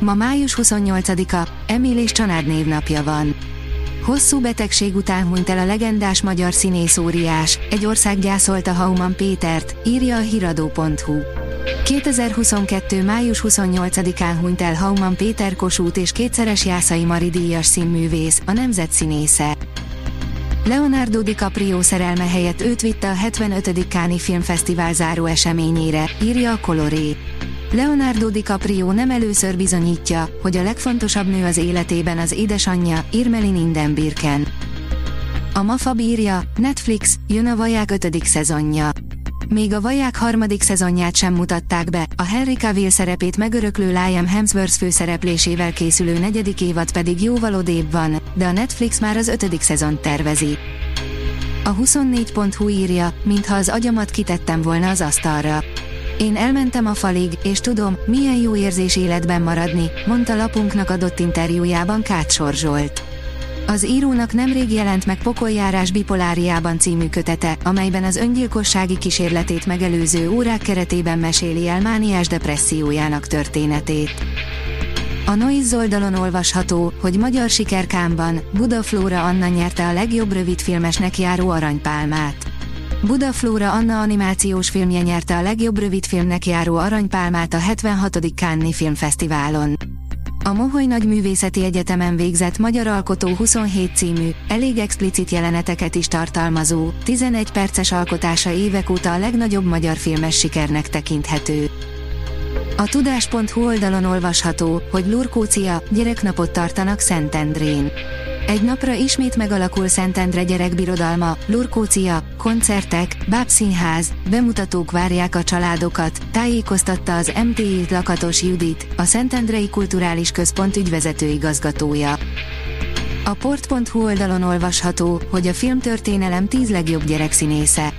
Ma május 28-a, Emil és Csanád névnapja van. Hosszú betegség után hunyt el a legendás magyar színész óriás, egy ország gyászolta Hauman Pétert, írja a hiradó.hu. 2022. május 28-án hunyt el Hauman Péter Kossuth és kétszeres Jászai Mari díjas színművész, a nemzet színésze. Leonardo DiCaprio szerelme helyett őt vitte a 75. Káni Filmfesztivál záró eseményére, írja a Coloré. Leonardo DiCaprio nem először bizonyítja, hogy a legfontosabb nő az életében az édesanyja, Irmelin Indenbirken. A Mafa bírja, Netflix, jön a Vaják 5. szezonja. Még a Vaják harmadik szezonját sem mutatták be, a Henry Cavill szerepét megöröklő Liam Hemsworth főszereplésével készülő negyedik évad pedig jóval odébb van, de a Netflix már az ötödik szezont tervezi. A 24.hu írja, mintha az agyamat kitettem volna az asztalra. Én elmentem a falig, és tudom, milyen jó érzés életben maradni, mondta lapunknak adott interjújában Kácsor Zsolt. Az írónak nemrég jelent meg Pokoljárás bipoláriában című kötete, amelyben az öngyilkossági kísérletét megelőző órák keretében meséli el mániás depressziójának történetét. A Noise oldalon olvasható, hogy magyar sikerkámban Buda Flóra Anna nyerte a legjobb rövidfilmesnek járó aranypálmát. Buda Flóra Anna animációs filmje nyerte a legjobb rövidfilmnek járó aranypálmát a 76. Cannes Filmfesztiválon. A Moholy Nagy Művészeti Egyetemen végzett Magyar Alkotó 27 című, elég explicit jeleneteket is tartalmazó, 11 perces alkotása évek óta a legnagyobb magyar filmes sikernek tekinthető. A tudás.hu oldalon olvasható, hogy Lurkócia gyereknapot tartanak Szentendrén. Egy napra ismét megalakul Szentendre gyerekbirodalma, Lurkócia, koncertek, bábszínház, bemutatók várják a családokat, tájékoztatta az MTI Lakatos Judit, a Szentendrei Kulturális Központ ügyvezető igazgatója. A port.hu oldalon olvasható, hogy a filmtörténelem 10 legjobb gyerekszínésze.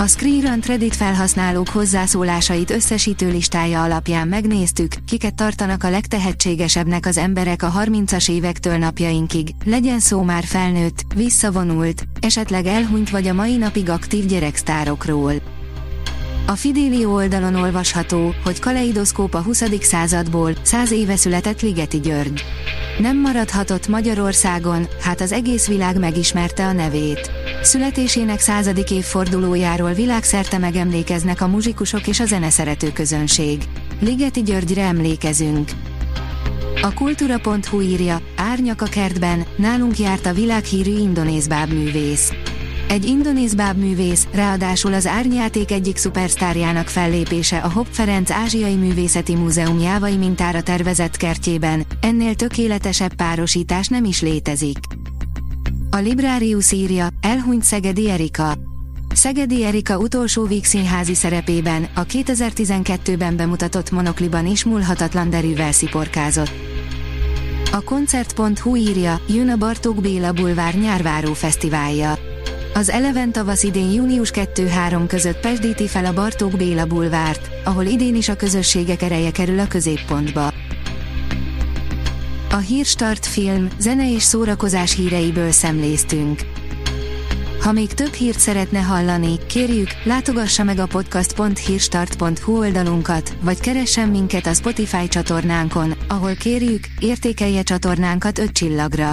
A Screenrun Reddit felhasználók hozzászólásait összesítő listája alapján megnéztük, kiket tartanak a legtehetségesebbnek az emberek a 30-as évektől napjainkig, legyen szó már felnőtt, visszavonult, esetleg elhunyt vagy a mai napig aktív gyereksztárokról. A Fidelio oldalon olvasható, hogy kaleidoszkóp a 20. századból, 100 éve született Ligeti György. Nem maradhatott Magyarországon, hát az egész világ megismerte a nevét. Születésének századik évfordulójáról világszerte megemlékeznek a muzsikusok és a zeneszerető közönség. Ligeti Györgyre emlékezünk. A kultúra.hu írja, árnyak a kertben, nálunk járt a világhírű indonéz bábművész. Egy indonéz bábművész, ráadásul az árnyáték egyik szupersztárjának fellépése a Hopp Ferenc Ázsiai Művészeti Múzeum jávai mintára tervezett kertjében, ennél tökéletesebb párosítás nem is létezik. A Librarius írja, elhunyt Szegedi Erika. Szegedi Erika utolsó vígszínházi szerepében, a 2012-ben bemutatott monokliban is múlhatatlan derűvel sziporkázott. A koncert.hu írja, jön a Bartók Béla Bulvár nyárváró fesztiválja. Az Eleven tavasz idén június 2-3 között pesdíti fel a Bartók Béla bulvárt, ahol idén is a közösségek ereje kerül a középpontba. A Hírstart film, zene és szórakozás híreiből szemléztünk. Ha még több hírt szeretne hallani, kérjük, látogassa meg a podcast.hírstart.hu oldalunkat, vagy keressen minket a Spotify csatornánkon, ahol kérjük, értékelje csatornánkat 5 csillagra.